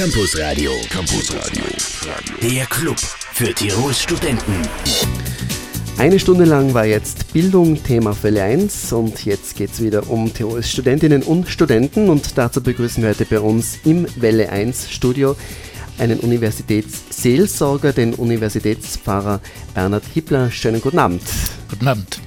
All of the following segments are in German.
Campus Radio. Campus Radio. Der Club für Tirols Studenten. Eine Stunde lang war jetzt Bildung Thema Fälle 1 und jetzt geht es wieder um Tirols Studentinnen und Studenten und dazu begrüßen wir heute bei uns im Welle 1 Studio einen Universitätsseelsorger, den Universitätspfarrer Bernhard Hippler. Schönen guten Abend. Guten Abend.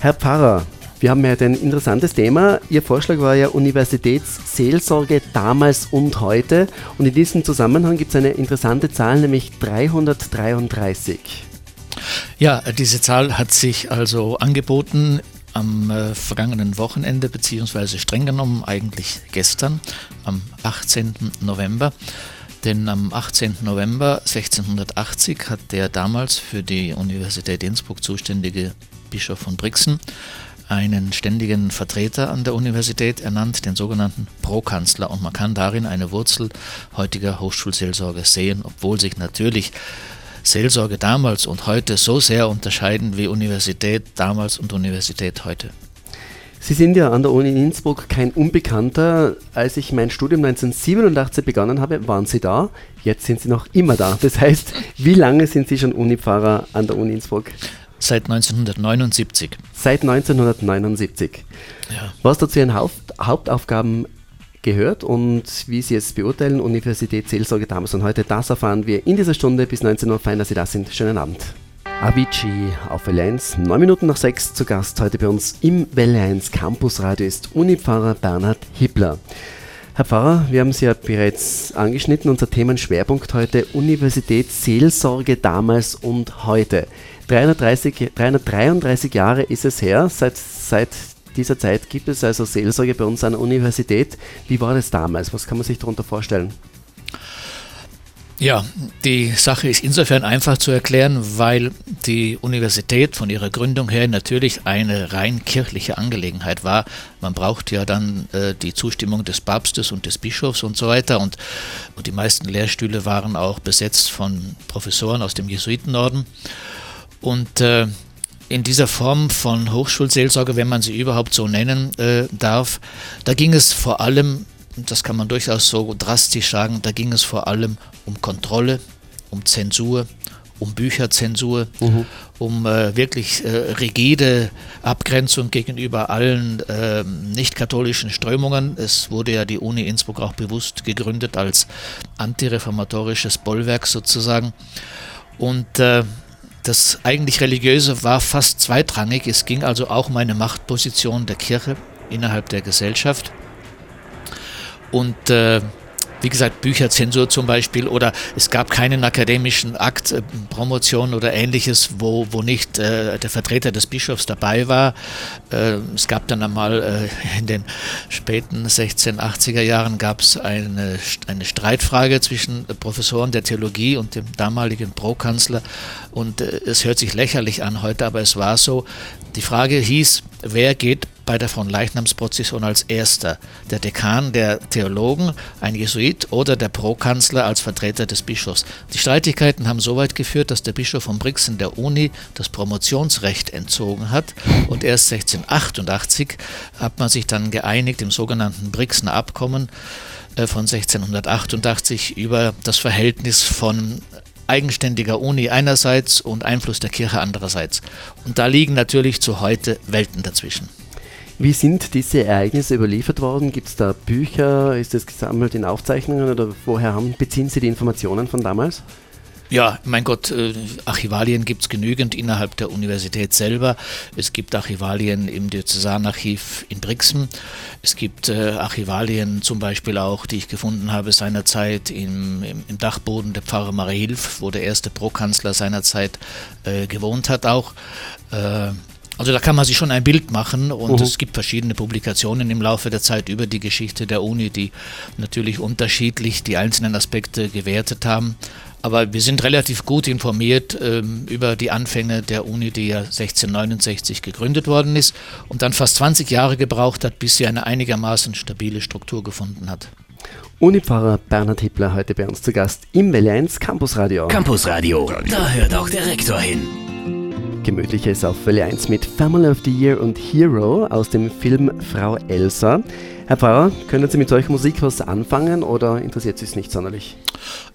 Herr Pfarrer, wir haben ja ein interessantes Thema. Ihr Vorschlag war ja Universitätsseelsorge damals und heute. Und in diesem Zusammenhang gibt es eine interessante Zahl, nämlich 333. Ja, diese Zahl hat sich also angeboten am äh, vergangenen Wochenende, beziehungsweise streng genommen eigentlich gestern, am 18. November. Denn am 18. November 1680 hat der damals für die Universität Innsbruck zuständige Bischof von Brixen einen ständigen Vertreter an der Universität ernannt, den sogenannten Prokanzler. Und man kann darin eine Wurzel heutiger Hochschulseelsorge sehen, obwohl sich natürlich Seelsorge damals und heute so sehr unterscheiden wie Universität damals und Universität heute. Sie sind ja an der Uni Innsbruck kein Unbekannter. Als ich mein Studium 1987 begonnen habe, waren Sie da. Jetzt sind Sie noch immer da. Das heißt, wie lange sind Sie schon Unipfarrer an der Uni Innsbruck? Seit 1979. Seit 1979. Ja. Was dazu Ihren Haupt Hauptaufgaben gehört und wie Sie es beurteilen, Universität Seelsorge damals und heute, das erfahren wir in dieser Stunde bis 19 Uhr. Fein, dass Sie da sind. Schönen Abend. Avicii auf Welle 1, 9 Minuten nach 6 zu Gast heute bei uns im Welle 1 Campusradio ist Unipfarrer Bernhard Hippler. Herr Pfarrer, wir haben Sie ja bereits angeschnitten, unser Themenschwerpunkt heute Universität Seelsorge damals und heute. 330, 333 Jahre ist es her, seit, seit dieser Zeit gibt es also Seelsorge bei uns an der Universität. Wie war das damals? Was kann man sich darunter vorstellen? Ja, die Sache ist insofern einfach zu erklären, weil die Universität von ihrer Gründung her natürlich eine rein kirchliche Angelegenheit war. Man braucht ja dann äh, die Zustimmung des Papstes und des Bischofs und so weiter. Und, und die meisten Lehrstühle waren auch besetzt von Professoren aus dem Jesuitenorden. Und äh, in dieser Form von Hochschulseelsorge, wenn man sie überhaupt so nennen äh, darf, da ging es vor allem das kann man durchaus so drastisch sagen, da ging es vor allem um Kontrolle, um Zensur, um Bücherzensur, mhm. um äh, wirklich äh, rigide Abgrenzung gegenüber allen äh, nicht-katholischen Strömungen. Es wurde ja die Uni Innsbruck auch bewusst gegründet als antireformatorisches Bollwerk sozusagen. Und äh, das eigentlich Religiöse war fast zweitrangig. Es ging also auch um eine Machtposition der Kirche innerhalb der Gesellschaft. Und äh, wie gesagt, Bücherzensur zum Beispiel oder es gab keinen akademischen Akt, äh, Promotion oder ähnliches, wo, wo nicht äh, der Vertreter des Bischofs dabei war. Äh, es gab dann einmal äh, in den späten 1680er Jahren gab es eine, eine Streitfrage zwischen Professoren der Theologie und dem damaligen Prokanzler und äh, es hört sich lächerlich an heute, aber es war so. Die Frage hieß, wer geht bei der von Leichnamsprozession als erster, der Dekan der Theologen, ein Jesuit oder der Prokanzler als Vertreter des Bischofs. Die Streitigkeiten haben so weit geführt, dass der Bischof von Brixen der Uni das Promotionsrecht entzogen hat und erst 1688 hat man sich dann geeinigt im sogenannten Brixener Abkommen äh, von 1688 über das Verhältnis von eigenständiger Uni einerseits und Einfluss der Kirche andererseits. Und da liegen natürlich zu heute Welten dazwischen. Wie sind diese Ereignisse überliefert worden? Gibt es da Bücher? Ist das gesammelt in Aufzeichnungen oder woher haben, beziehen Sie die Informationen von damals? Ja, mein Gott, äh, Archivalien gibt es genügend innerhalb der Universität selber. Es gibt Archivalien im Diözesanarchiv in Brixen. Es gibt äh, Archivalien zum Beispiel auch, die ich gefunden habe seinerzeit im, im, Dachboden der Pfarre Mariehilf, wo der erste Prokanzler seinerzeit äh, gewohnt hat auch. Äh, also da kann man sich schon ein Bild machen und mhm. es gibt verschiedene Publikationen im Laufe der Zeit über die Geschichte der Uni, die natürlich unterschiedlich die einzelnen Aspekte gewertet haben. Aber wir sind relativ gut informiert ähm, über die Anfänge der Uni, die ja 1669 gegründet worden ist und dann fast 20 Jahre gebraucht hat, bis sie eine einigermaßen stabile Struktur gefunden hat. Unipfarrer Bernhard Hippler heute bei uns zu Gast im Welle 1 Campusradio. Campusradio, da hört auch der Rektor hin. Gemütliches auf Welle 1 mit Family of the Year und Hero aus dem Film Frau Elsa. Herr Pfarrer, können Sie mit solcher Musik was anfangen oder interessiert Sie es nicht sonderlich?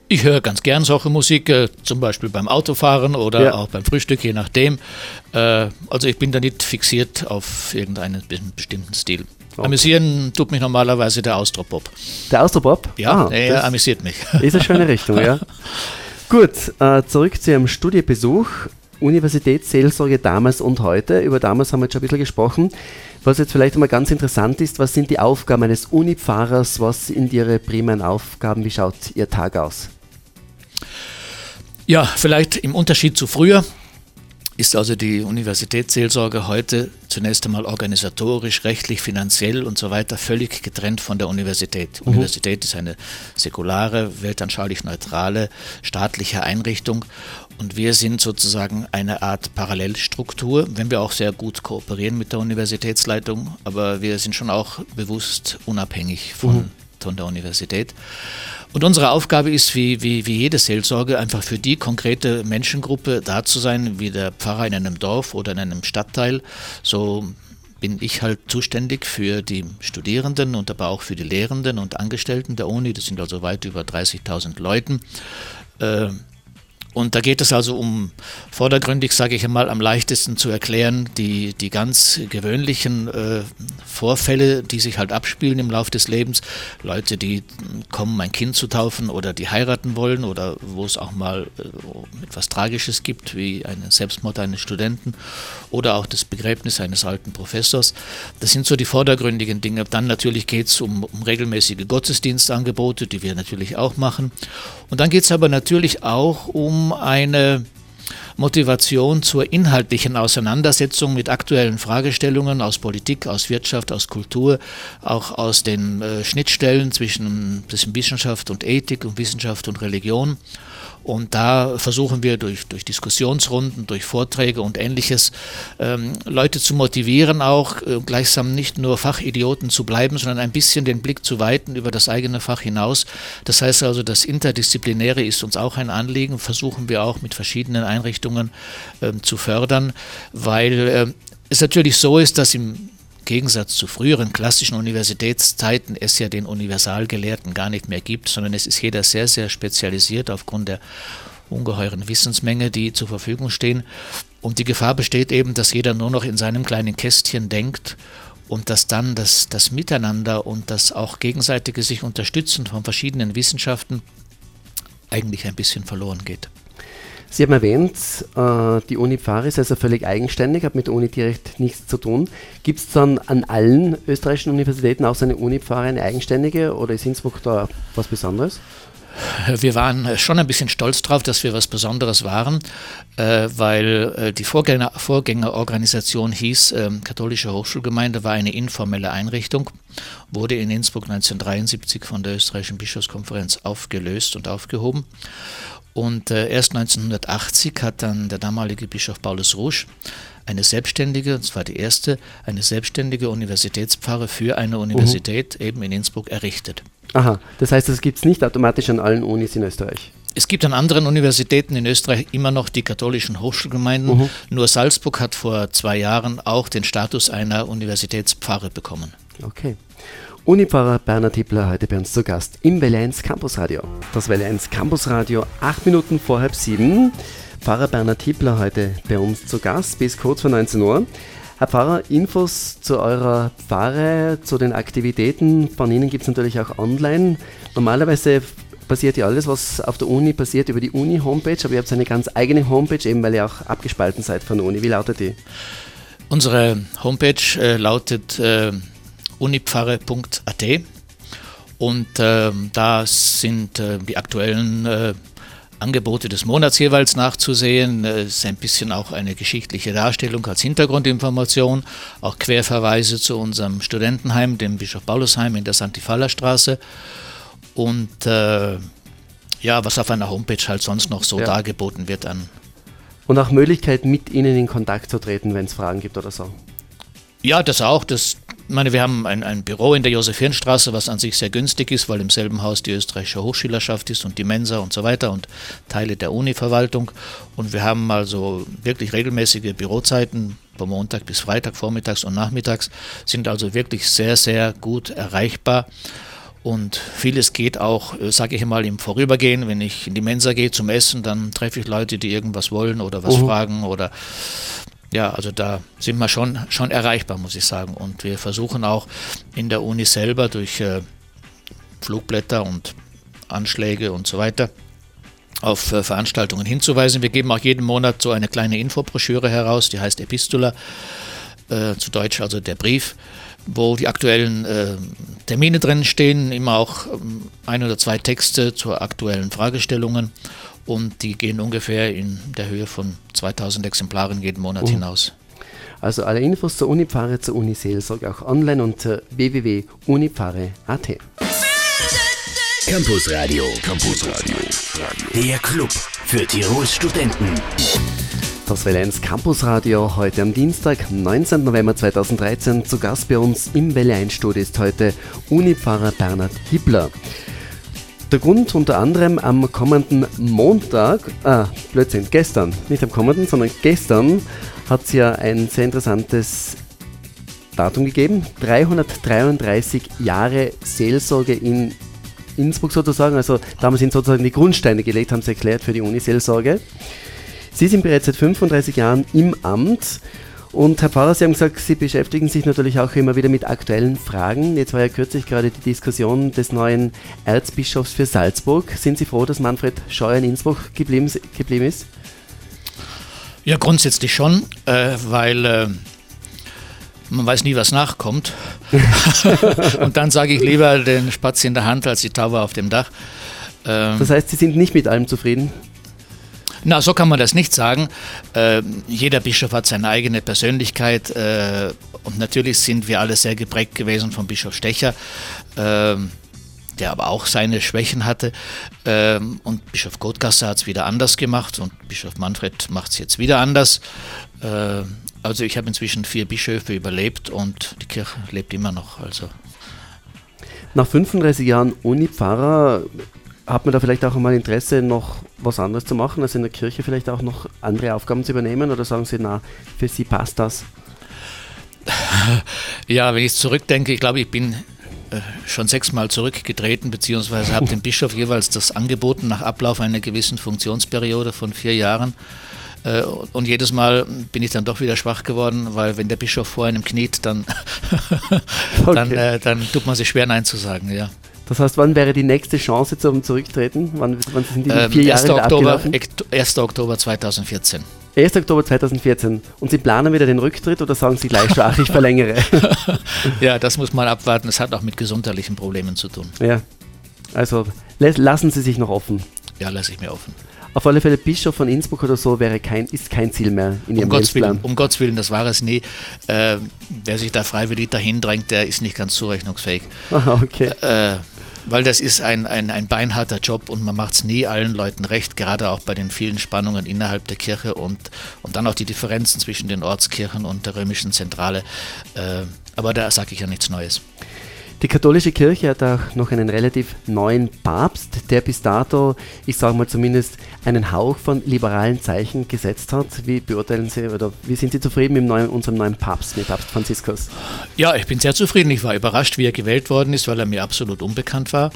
Ich höre ganz gern solche Musik, äh, zum Beispiel beim Autofahren oder ja. auch beim Frühstück, je nachdem. Äh, also ich bin da nicht fixiert auf irgendeinen bestimmten Stil. Okay. Amüsieren tut mich normalerweise der Austropop. Der Austropop? Ja, ah, er amüsiert mich. Ist eine schöne Richtung, ja. Gut, äh, zurück zu Ihrem Studiebesuch. Universitätsseelsorge damals und heute. Über damals haben wir jetzt schon ein bisschen gesprochen. Was jetzt vielleicht einmal ganz interessant ist, was sind die Aufgaben eines Uni-Pfarrers? Was sind Ihre primären Aufgaben? Wie schaut Ihr Tag aus? Ja, vielleicht im Unterschied zu früher ist also die Universitätsseelsorge heute zunächst einmal organisatorisch, rechtlich, finanziell und so weiter völlig getrennt von der Universität. Die mhm. Universität ist eine säkulare, weltanschaulich neutrale staatliche Einrichtung und wir sind sozusagen eine Art Parallelstruktur, wenn wir auch sehr gut kooperieren mit der Universitätsleitung, aber wir sind schon auch bewusst unabhängig von, mhm. von der Universität. Und unsere Aufgabe ist, wie, wie, wie jede Seelsorge, einfach für die konkrete Menschengruppe da zu sein, wie der Pfarrer in einem Dorf oder in einem Stadtteil. So bin ich halt zuständig für die Studierenden und aber auch für die Lehrenden und Angestellten der Uni. Das sind also weit über 30.000 Leute. Äh, und da geht es also um vordergründig, sage ich einmal, am leichtesten zu erklären, die, die ganz gewöhnlichen äh, Vorfälle, die sich halt abspielen im Laufe des Lebens. Leute, die kommen, ein Kind zu taufen oder die heiraten wollen oder wo es auch mal äh, etwas Tragisches gibt, wie einen Selbstmord eines Studenten oder auch das Begräbnis eines alten Professors. Das sind so die vordergründigen Dinge. Dann natürlich geht es um, um regelmäßige Gottesdienstangebote, die wir natürlich auch machen. Und dann geht es aber natürlich auch um eine Motivation zur inhaltlichen Auseinandersetzung mit aktuellen Fragestellungen aus Politik, aus Wirtschaft, aus Kultur, auch aus den äh, Schnittstellen zwischen, zwischen Wissenschaft und Ethik und Wissenschaft und Religion. Und da versuchen wir durch, durch Diskussionsrunden, durch Vorträge und ähnliches ähm, Leute zu motivieren, auch äh, gleichsam nicht nur Fachidioten zu bleiben, sondern ein bisschen den Blick zu weiten über das eigene Fach hinaus. Das heißt also, das Interdisziplinäre ist uns auch ein Anliegen, versuchen wir auch mit verschiedenen Einrichtungen äh, zu fördern, weil äh, es natürlich so ist, dass im Gegensatz zu früheren klassischen Universitätszeiten es ja den Universalgelehrten gar nicht mehr gibt, sondern es ist jeder sehr, sehr spezialisiert aufgrund der ungeheuren Wissensmenge, die zur Verfügung stehen. Und die Gefahr besteht eben, dass jeder nur noch in seinem kleinen Kästchen denkt und dass dann das, das Miteinander und das auch gegenseitige sich unterstützen von verschiedenen Wissenschaften eigentlich ein bisschen verloren geht. Sie haben erwähnt, äh, die Uni Pfarr ist also völlig eigenständig, hat mit der Uni direkt nichts zu tun. Gibt es dann an allen österreichischen Universitäten auch so eine Uni Pfarr, eine eigenständige oder ist Innsbruck da was Besonderes? Wir waren schon ein bisschen stolz darauf, dass wir was Besonderes waren, äh, weil äh, die Vorgänger, Vorgängerorganisation hieß äh, Katholische Hochschulgemeinde, war eine informelle Einrichtung, wurde in Innsbruck 1973 von der österreichischen Bischofskonferenz aufgelöst und aufgehoben. Und äh, erst 1980 hat dann der damalige Bischof Paulus Rusch eine selbstständige, und zwar die erste, eine selbstständige Universitätspfarre für eine Universität mhm. eben in Innsbruck errichtet. Aha, das heißt, es gibt es nicht automatisch an allen Unis in Österreich. Es gibt an anderen Universitäten in Österreich immer noch die katholischen Hochschulgemeinden. Mhm. Nur Salzburg hat vor zwei Jahren auch den Status einer Universitätspfarre bekommen. Okay. Unipfarrer Bernhard Hippler heute bei uns zu Gast im Welle 1 Campus Radio. Das Welle 1 Campus Radio, acht Minuten vor halb sieben. Pfarrer Bernhard Hippler heute bei uns zu Gast bis kurz vor 19 Uhr. Herr Pfarrer, Infos zu eurer Pfarre, zu den Aktivitäten von Ihnen gibt es natürlich auch online. Normalerweise passiert ja alles, was auf der Uni passiert, über die Uni-Homepage, aber ihr habt eine ganz eigene Homepage, eben weil ihr auch abgespalten seid von der Uni. Wie lautet die? Unsere Homepage äh, lautet äh, unipfarre.at und äh, da sind äh, die aktuellen äh, Angebote des Monats jeweils nachzusehen. Es ist ein bisschen auch eine geschichtliche Darstellung als Hintergrundinformation, auch Querverweise zu unserem Studentenheim, dem Bischof Paulusheim in der Sanctifala-Straße. Und äh, ja, was auf einer Homepage halt sonst noch so ja. dargeboten wird an. Und auch Möglichkeit, mit Ihnen in Kontakt zu treten, wenn es Fragen gibt oder so. Ja, das auch. Das ich meine, wir haben ein, ein Büro in der Josephienstraße, was an sich sehr günstig ist, weil im selben Haus die österreichische Hochschülerschaft ist und die Mensa und so weiter und Teile der Uni-Verwaltung. Und wir haben also wirklich regelmäßige Bürozeiten, von Montag bis Freitag, vormittags und nachmittags, sind also wirklich sehr, sehr gut erreichbar. Und vieles geht auch, äh, sage ich mal, im Vorübergehen. Wenn ich in die Mensa gehe zum Essen, dann treffe ich Leute, die irgendwas wollen oder was uh fragen oder ja, also da sind wir schon, schon erreichbar, muss ich sagen. Und wir versuchen auch in der Uni selber durch äh, Flugblätter und Anschläge und so weiter auf äh, Veranstaltungen hinzuweisen. Wir geben auch jeden Monat so eine kleine Infobroschüre heraus, die heißt Epistula, äh, zu Deutsch also der Brief, wo die aktuellen äh, Termine drin stehen, immer auch ähm, ein oder zwei Texte zu aktuellen Fragestellungen und die gehen ungefähr in der Höhe von 2000 Exemplaren jeden Monat uh. hinaus. Also alle Infos zur Unipfarre, zur Uniseelsorge auch online unter www.unipfarre.at. Campus Radio. Campus Radio. Der Club für Tirols Studenten. Das Welle 1 Campus Radio heute am Dienstag, 19. November 2013. Zu Gast bei uns im Welle 1 Studio ist heute Unipfarrer Bernhard Hippler. Der Grund unter anderem am kommenden Montag, ah, Blödsinn, gestern, nicht am kommenden, sondern gestern hat es ja ein sehr interessantes Datum gegeben. 333 Jahre Seelsorge in Innsbruck sozusagen. Also damals sind sozusagen die Grundsteine gelegt, haben sie erklärt für die Uniseelsorge. Sie sind bereits seit 35 Jahren im Amt und Herr Pfarrer, Sie haben gesagt, Sie beschäftigen sich natürlich auch immer wieder mit aktuellen Fragen. Jetzt war ja kürzlich gerade die Diskussion des neuen Erzbischofs für Salzburg. Sind Sie froh, dass Manfred Scheuer in Innsbruck geblieben, geblieben ist? Ja, grundsätzlich schon, äh, weil äh, man weiß nie, was nachkommt. Und dann sage ich lieber den Spatz in der Hand als die Taube auf dem Dach. Ähm, das heißt, Sie sind nicht mit allem zufrieden? Na, so kann man das nicht sagen. Äh, jeder Bischof hat seine eigene Persönlichkeit äh, und natürlich sind wir alle sehr geprägt gewesen von Bischof Stecher. Äh, der aber auch seine Schwächen hatte. Ähm, und Bischof Gottgasser hat es wieder anders gemacht und Bischof Manfred macht es jetzt wieder anders. Äh, also ich habe inzwischen vier Bischöfe überlebt und die Kirche lebt immer noch. Also. Nach 35 Jahren Uni-Pfarrer hat man da vielleicht auch mal Interesse, noch was anderes zu machen, also in der Kirche vielleicht auch noch andere Aufgaben zu übernehmen oder sagen Sie, na, für Sie passt das? Ja, wenn ich zurückdenke, ich glaube, ich bin äh, schon sechsmal zurückgetreten, beziehungsweise habe dem Bischof jeweils das angeboten nach Ablauf einer gewissen Funktionsperiode von vier Jahren. Äh, und jedes Mal bin ich dann doch wieder schwach geworden, weil wenn der Bischof vor einem kniet, dann, okay. dann, äh, dann tut man sich schwer Nein zu sagen, ja. Das heißt, wann wäre die nächste Chance zum Zurücktreten? Wann, wann sind die ähm, vier Jahre 1. Oktober, 1. Oktober 2014. 1. Oktober 2014. Und Sie planen wieder den Rücktritt oder sagen Sie gleich schon, ach, ich verlängere? ja, das muss man abwarten. Es hat auch mit gesundheitlichen Problemen zu tun. Ja. Also lassen Sie sich noch offen. Ja, lasse ich mir offen. Auf alle Fälle Bischof von Innsbruck oder so wäre kein, ist kein Ziel mehr in Ihrem um Gottes Willen, Um Gottes Willen, das war es nie. Äh, wer sich da freiwillig dahin drängt, der ist nicht ganz zurechnungsfähig. Aha, okay. Äh, weil das ist ein, ein, ein beinharter Job und man macht es nie allen Leuten recht, gerade auch bei den vielen Spannungen innerhalb der Kirche und, und dann auch die Differenzen zwischen den Ortskirchen und der römischen Zentrale. Äh, aber da sage ich ja nichts Neues. Die katholische Kirche hat auch noch einen relativ neuen Papst, der bis dato, ich sage mal zumindest, einen Hauch von liberalen Zeichen gesetzt hat. Wie beurteilen Sie oder wie sind Sie zufrieden mit unserem neuen Papst, mit Papst Franziskus? Ja, ich bin sehr zufrieden. Ich war überrascht, wie er gewählt worden ist, weil er mir absolut unbekannt war.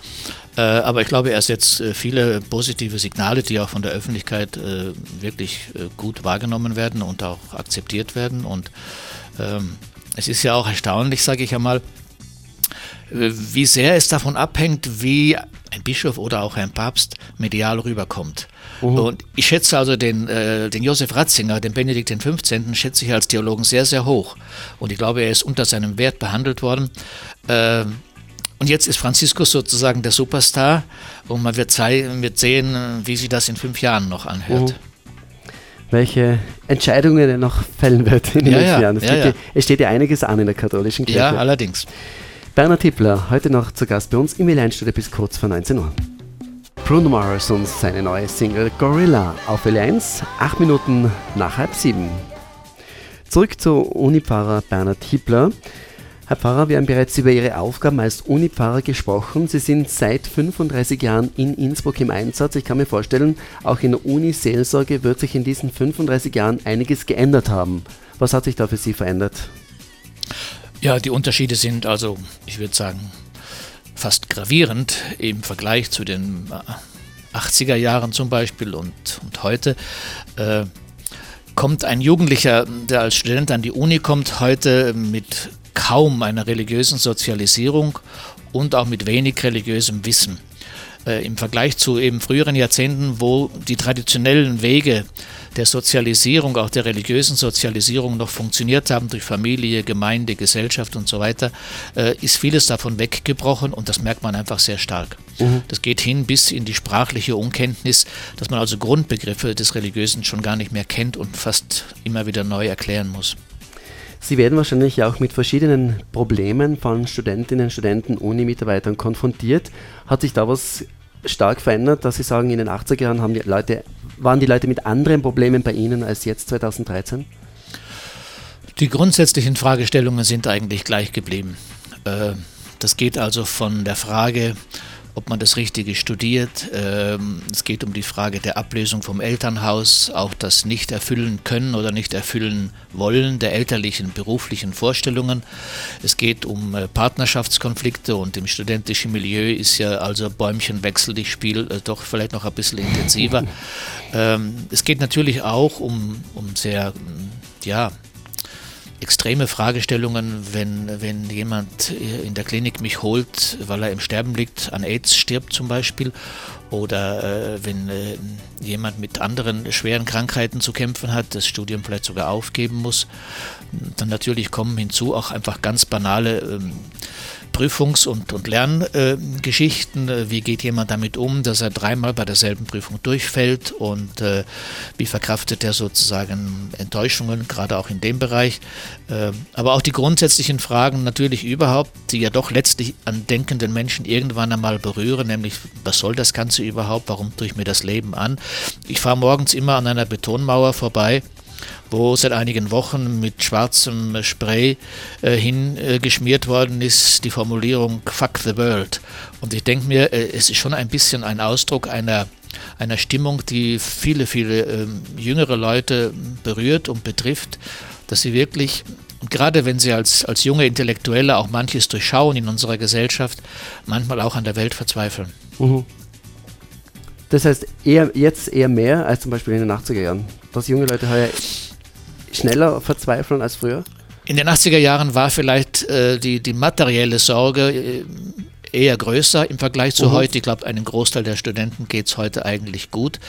Äh, aber ich glaube, er setzt äh, viele positive Signale, die auch von der Öffentlichkeit äh, wirklich gut wahrgenommen werden und auch akzeptiert werden. Und ähm, es ist ja auch erstaunlich, sage ich einmal, wie sehr es davon abhängt, wie ein Bischof oder auch ein Papst medial rüberkommt. Mhm. Und ich schätze also den, äh, den Josef Ratzinger, den Benedikt XV., schätze ich als Theologen sehr, sehr hoch. Und ich glaube, er ist unter seinem Wert behandelt worden. Äh, und jetzt ist Franziskus sozusagen der Superstar und man wird, wird sehen, wie sich das in fünf Jahren noch anhört. Mhm welche Entscheidungen er noch fällen wird in den ja, nächsten ja, Jahren. Ja, ja. es, steht ja einiges an in der katholischen Kirche. Ja, allerdings. Bernhard Tippler, heute noch zu Gast bei uns im L1-Studio bis kurz vor 19 Uhr. Bruno Mars und seine neue Single Gorilla auf L1, 8 Minuten nach halb sieben. Zurück zu Unipfarrer Bernhard Tippler. Herr Pfarrer, wir haben bereits über Ihre Aufgaben als Unipfarrer gesprochen. Sie sind seit 35 Jahren in Innsbruck im Einsatz. Ich kann mir vorstellen, auch in der Uni-Seelsorge wird sich in diesen 35 Jahren einiges geändert haben. Was hat sich da für Sie verändert? Ja, die Unterschiede sind also, ich würde sagen, fast gravierend im Vergleich zu den 80er äh, Jahren zum Beispiel und, und heute. Äh, kommt ein Jugendlicher, der als Student an die Uni kommt, heute mit kaum einer religiösen Sozialisierung und auch mit wenig religiösem Wissen. Äh, Im Vergleich zu eben früheren Jahrzehnten, wo die traditionellen Wege der Sozialisierung, auch der religiösen Sozialisierung noch funktioniert haben durch Familie, Gemeinde, Gesellschaft und so weiter, äh, ist vieles davon weggebrochen und das merkt man einfach sehr stark. Mhm. Das geht hin bis in die sprachliche Unkenntnis, dass man also Grundbegriffe des Religiösen schon gar nicht mehr kennt und fast immer wieder neu erklären muss. Sie werden wahrscheinlich auch mit verschiedenen Problemen von Studentinnen, Studenten, Uni-Mitarbeitern konfrontiert. Hat sich da was stark verändert, dass Sie sagen, in den 80er Jahren haben die Leute, waren die Leute mit anderen Problemen bei Ihnen als jetzt 2013? Die grundsätzlichen Fragestellungen sind eigentlich gleich geblieben. Äh, das geht also von der Frage, ob man das Richtige studiert. Ähm, es geht um die Frage der Ablösung vom Elternhaus, auch das nicht erfüllen können oder nicht erfüllen wollen der elterlichen beruflichen Vorstellungen. Es geht um äh, Partnerschaftskonflikte und im studentischen Milieu ist ja also Bäumchenwechsel, das Spiel äh, doch vielleicht noch ein bisschen intensiver. Ähm, es geht natürlich auch um, um sehr, ja, extreme Fragestellungen, wenn, wenn jemand in der Klinik mich holt, weil er im Sterben liegt, an AIDS stirbt zum Beispiel, oder äh, wenn äh, jemand mit anderen schweren Krankheiten zu kämpfen hat, das Studium vielleicht sogar aufgeben muss. Dann natürlich kommen hinzu auch einfach ganz banale ähm, Prüfungs- und, und Lerngeschichten. Äh, wie geht jemand damit um, dass er dreimal bei derselben Prüfung durchfällt und äh, wie verkraftet er sozusagen Enttäuschungen, gerade auch in dem Bereich. Äh, aber auch die grundsätzlichen Fragen natürlich überhaupt, die ja doch letztlich an denkenden Menschen irgendwann einmal berühren, nämlich was soll das Ganze überhaupt, warum tue ich mir das Leben an? Ich fahre morgens immer an einer Betonmauer vorbei wo seit einigen Wochen mit schwarzem Spray äh, hingeschmiert worden ist, die Formulierung Fuck the World. Und ich denke mir, äh, es ist schon ein bisschen ein Ausdruck einer, einer Stimmung, die viele, viele äh, jüngere Leute berührt und betrifft, dass sie wirklich, gerade wenn sie als, als junge Intellektuelle auch manches durchschauen in unserer Gesellschaft, manchmal auch an der Welt verzweifeln. Mhm. Das heißt, eher, jetzt eher mehr als zum Beispiel in den 80er Jahren. Dass junge Leute heuer schneller verzweifeln als früher? In den 80er Jahren war vielleicht äh, die, die materielle Sorge äh, eher größer im Vergleich zu uh heute. Ich glaube, einem Großteil der Studenten geht es heute eigentlich gut.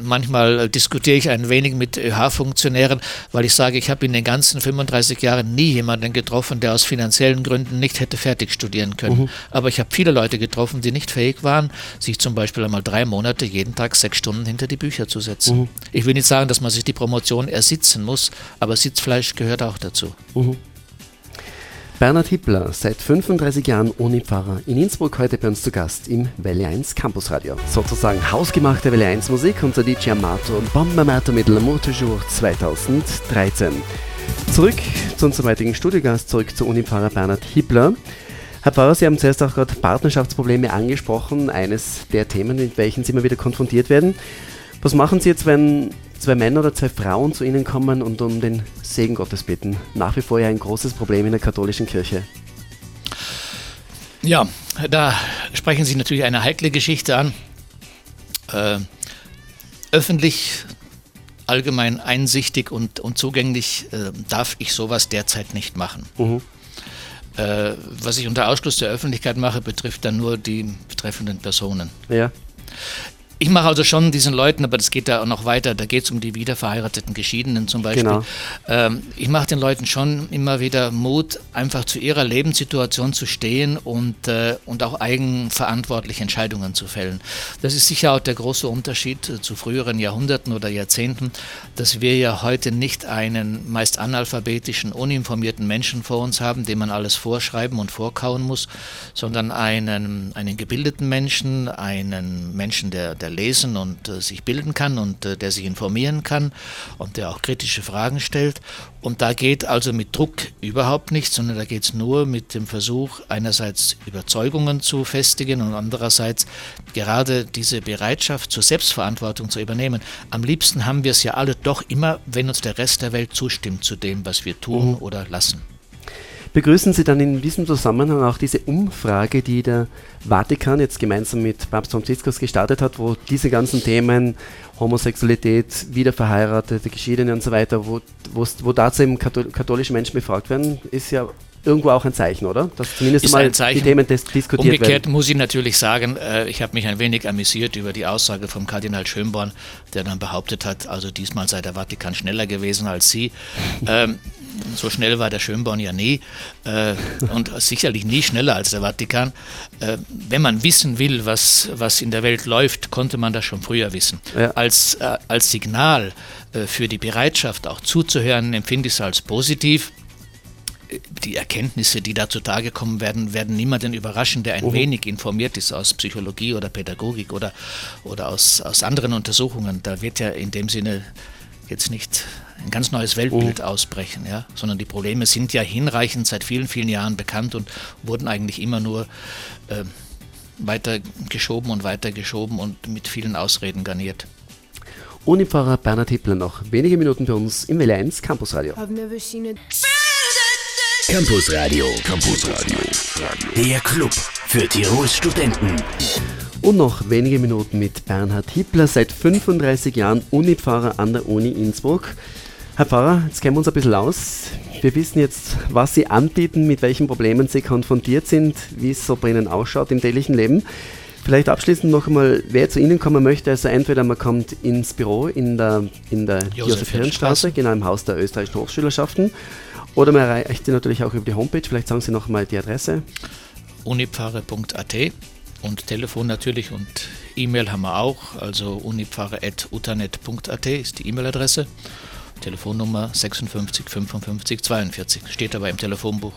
Manchmal diskutiere ich ein wenig mit ÖH-Funktionären, weil ich sage, ich habe in den ganzen 35 Jahren nie jemanden getroffen, der aus finanziellen Gründen nicht hätte fertig studieren können. Mhm. Aber ich habe viele Leute getroffen, die nicht fähig waren, sich zum Beispiel einmal drei Monate jeden Tag sechs Stunden hinter die Bücher zu setzen. Mhm. Ich will nicht sagen, dass man sich die Promotion ersitzen muss, aber Sitzfleisch gehört auch dazu. Mhm. Bernhard Hippler, seit 35 Jahren Uni-Pfarrer in Innsbruck, heute bei uns zu Gast im Welle 1 Campusradio. Sozusagen hausgemachte Welle 1 Musik unter DJ Amato und Bomba Amato mit L'amour toujours 2013. Zurück zu unserem heutigen Studiogast, zurück zu Uni-Pfarrer Bernhard Hippler. Herr Pfarrer, Sie haben zuerst auch gerade Partnerschaftsprobleme angesprochen, eines der Themen, mit welchen Sie immer wieder konfrontiert werden. Was machen Sie jetzt, wenn zwei Männer oder zwei Frauen zu Ihnen kommen und um den Segen Gottes bitten. Nach wie vor ja ein großes Problem in der katholischen Kirche. Ja, da sprechen Sie natürlich eine heikle Geschichte an. Äh, öffentlich, allgemein einsichtig und, und zugänglich äh, darf ich sowas derzeit nicht machen. Mhm. Äh, was ich unter Ausschluss der Öffentlichkeit mache, betrifft dann nur die betreffenden Personen. Ja. Ich mache also schon diesen Leuten, aber das geht da auch noch weiter, da geht es um die wiederverheirateten Geschiedenen zum Beispiel. Genau. Ähm, ich mache den Leuten schon immer wieder Mut, einfach zu ihrer Lebenssituation zu stehen und, äh, und auch eigenverantwortlich Entscheidungen zu fällen. Das ist sicher auch der große Unterschied zu früheren Jahrhunderten oder Jahrzehnten, dass wir ja heute nicht einen meist analphabetischen, uninformierten Menschen vor uns haben, dem man alles vorschreiben und vorkauen muss, sondern einen, einen gebildeten Menschen, einen Menschen, der, der der lesen und äh, sich bilden kann und äh, der sich informieren kann und der auch kritische Fragen stellt. Und da geht also mit Druck überhaupt nichts, sondern da geht es nur mit dem Versuch, einerseits Überzeugungen zu festigen und andererseits gerade diese Bereitschaft zur Selbstverantwortung zu übernehmen. Am liebsten haben wir es ja alle doch immer, wenn uns der Rest der Welt zustimmt zu dem, was wir tun mhm. oder lassen. Begrüßen Sie dann in diesem Zusammenhang auch diese Umfrage, die der Vatikan jetzt gemeinsam mit Papst Franziskus gestartet hat, wo diese ganzen Themen Homosexualität, Wiederverheiratete, Geschiedene und so weiter, wo, wo dazu eben katholische Menschen befragt werden, ist ja irgendwo auch ein Zeichen, oder? Dass zumindest mal die Themen dis diskutiert Umgekehrt werden. Umgekehrt muss ich natürlich sagen, äh, ich habe mich ein wenig amüsiert über die Aussage vom Kardinal Schönborn, der dann behauptet hat, also diesmal sei der Vatikan schneller gewesen als Sie. ähm, so schnell war der Schönborn ja nie äh, und sicherlich nie schneller als der Vatikan. Äh, wenn man wissen will, was, was in der Welt läuft, konnte man das schon früher wissen. Ja. Als, äh, als Signal äh, für die Bereitschaft auch zuzuhören, empfinde ich es als positiv die Erkenntnisse, die da zutage kommen werden, werden niemanden überraschen, der ein uh wenig informiert ist aus Psychologie oder Pädagogik oder, oder aus, aus anderen Untersuchungen. Da wird ja in dem Sinne jetzt nicht ein ganz neues Weltbild oh. ausbrechen, ja, sondern die Probleme sind ja hinreichend seit vielen, vielen Jahren bekannt und wurden eigentlich immer nur äh, weiter geschoben und weiter geschoben und mit vielen Ausreden garniert. Unipfarrer Bernhard Hippler noch wenige Minuten für uns im L1 Campus Radio. Campus Radio. Campus Radio. Der Club für Tirols Studenten. Und noch wenige Minuten mit Bernhard Hippler, seit 35 Jahren Unipfarrer an der Uni Innsbruck. Herr Pfarrer, jetzt kennen wir uns ein bisschen aus. Wir wissen jetzt, was Sie anbieten, mit welchen Problemen Sie konfrontiert sind, wie es so bei Ihnen ausschaut im täglichen Leben. Vielleicht abschließend noch einmal, wer zu Ihnen kommen möchte, also entweder man kommt ins Büro in der, in der Josef-Hirn-Straße, genau im Haus der österreichischen Hochschülerschaften, oder man erreicht Sie natürlich auch über die Homepage. Vielleicht sagen Sie noch einmal die Adresse. unipfarre.at und Telefon natürlich und E-Mail haben wir auch, also unipfarre.utanet.at ist die E-Mail-Adresse. Telefonnummer 56 55 42, steht aber im Telefonbuch.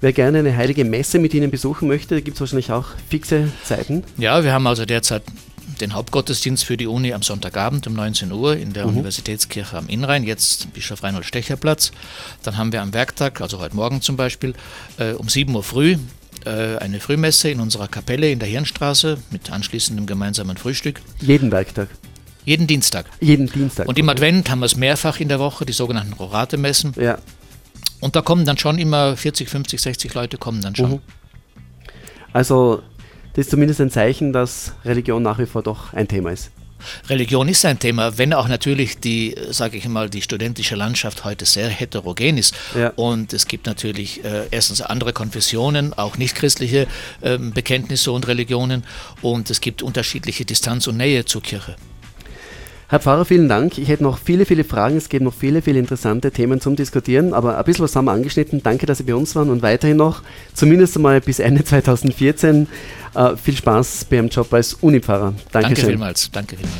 Wer gerne eine heilige Messe mit Ihnen besuchen möchte, gibt es wahrscheinlich auch fixe Zeiten? Ja, wir haben also derzeit den Hauptgottesdienst für die Uni am Sonntagabend um 19 Uhr in der mhm. Universitätskirche am Innrhein, jetzt Bischof Reinhold Stecher Platz. Dann haben wir am Werktag, also heute Morgen zum Beispiel, äh, um 7 Uhr früh äh, eine Frühmesse in unserer Kapelle in der Hirnstraße mit anschließendem gemeinsamen Frühstück. Jeden Werktag? Jeden Dienstag. Jeden Dienstag. Und im Advent haben wir es mehrfach in der Woche, die sogenannten Rorate-Messen. Ja. Und da kommen dann schon immer 40, 50, 60 Leute kommen dann schon. Mhm. Also das ist zumindest ein Zeichen, dass Religion nach wie vor doch ein Thema ist. Religion ist ein Thema, wenn auch natürlich die, sage ich mal, die studentische Landschaft heute sehr heterogen ist. Ja. Und es gibt natürlich äh, erstens andere Konfessionen, auch nichtchristliche äh, Bekenntnisse und Religionen. Und es gibt unterschiedliche Distanz und Nähe zur Kirche. Herr Pfarrer, vielen Dank. Ich hätte noch viele, viele Fragen. Es gibt noch viele, viele interessante Themen zum Diskutieren, aber ein bisschen was haben wir angeschnitten. Danke, dass Sie bei uns waren und weiterhin noch, zumindest einmal bis Ende 2014, äh, viel Spaß beim Job als Unipfarrer. Dankeschön. Danke vielmals. Danke vielmals.